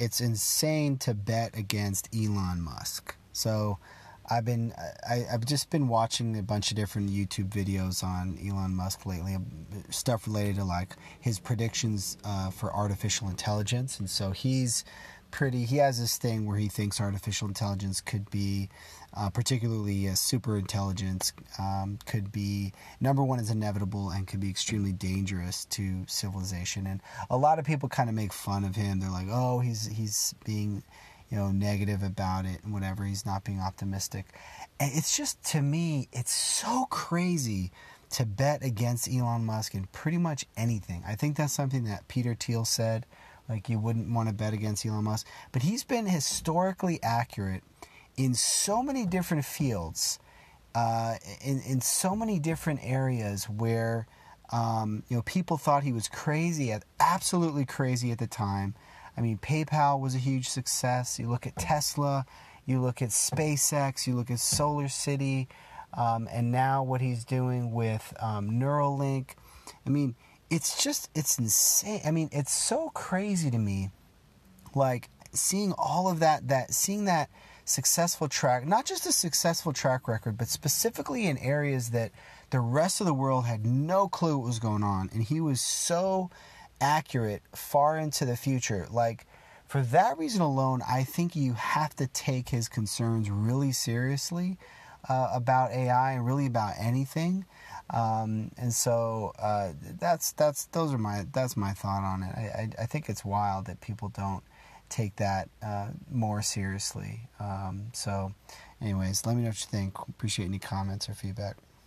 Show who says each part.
Speaker 1: it's insane to bet against Elon Musk. So I've been I, I've just been watching a bunch of different YouTube videos on Elon Musk lately, stuff related to like his predictions uh, for artificial intelligence, and so he's pretty. He has this thing where he thinks artificial intelligence could be, uh, particularly a super intelligence, um, could be number one is inevitable and could be extremely dangerous to civilization. And a lot of people kind of make fun of him. They're like, "Oh, he's he's being." you know, negative about it and whatever. He's not being optimistic. And it's just, to me, it's so crazy to bet against Elon Musk in pretty much anything. I think that's something that Peter Thiel said. Like, you wouldn't want to bet against Elon Musk. But he's been historically accurate in so many different fields, uh, in, in so many different areas where, um, you know, people thought he was crazy, absolutely crazy at the time I mean, PayPal was a huge success. You look at Tesla, you look at SpaceX, you look at Solar City, um, and now what he's doing with um, Neuralink. I mean, it's just, it's insane. I mean, it's so crazy to me. Like, seeing all of that, that, seeing that successful track, not just a successful track record, but specifically in areas that the rest of the world had no clue what was going on. And he was so accurate far into the future. Like, for that reason alone, I think you have to take his concerns really seriously uh, about AI and really about anything. Um, and so uh, that's that's those are my that's my thought on it. I, I, I think it's wild that people don't take that uh, more seriously. Um, so, anyways, let me know what you think. Appreciate any comments or feedback.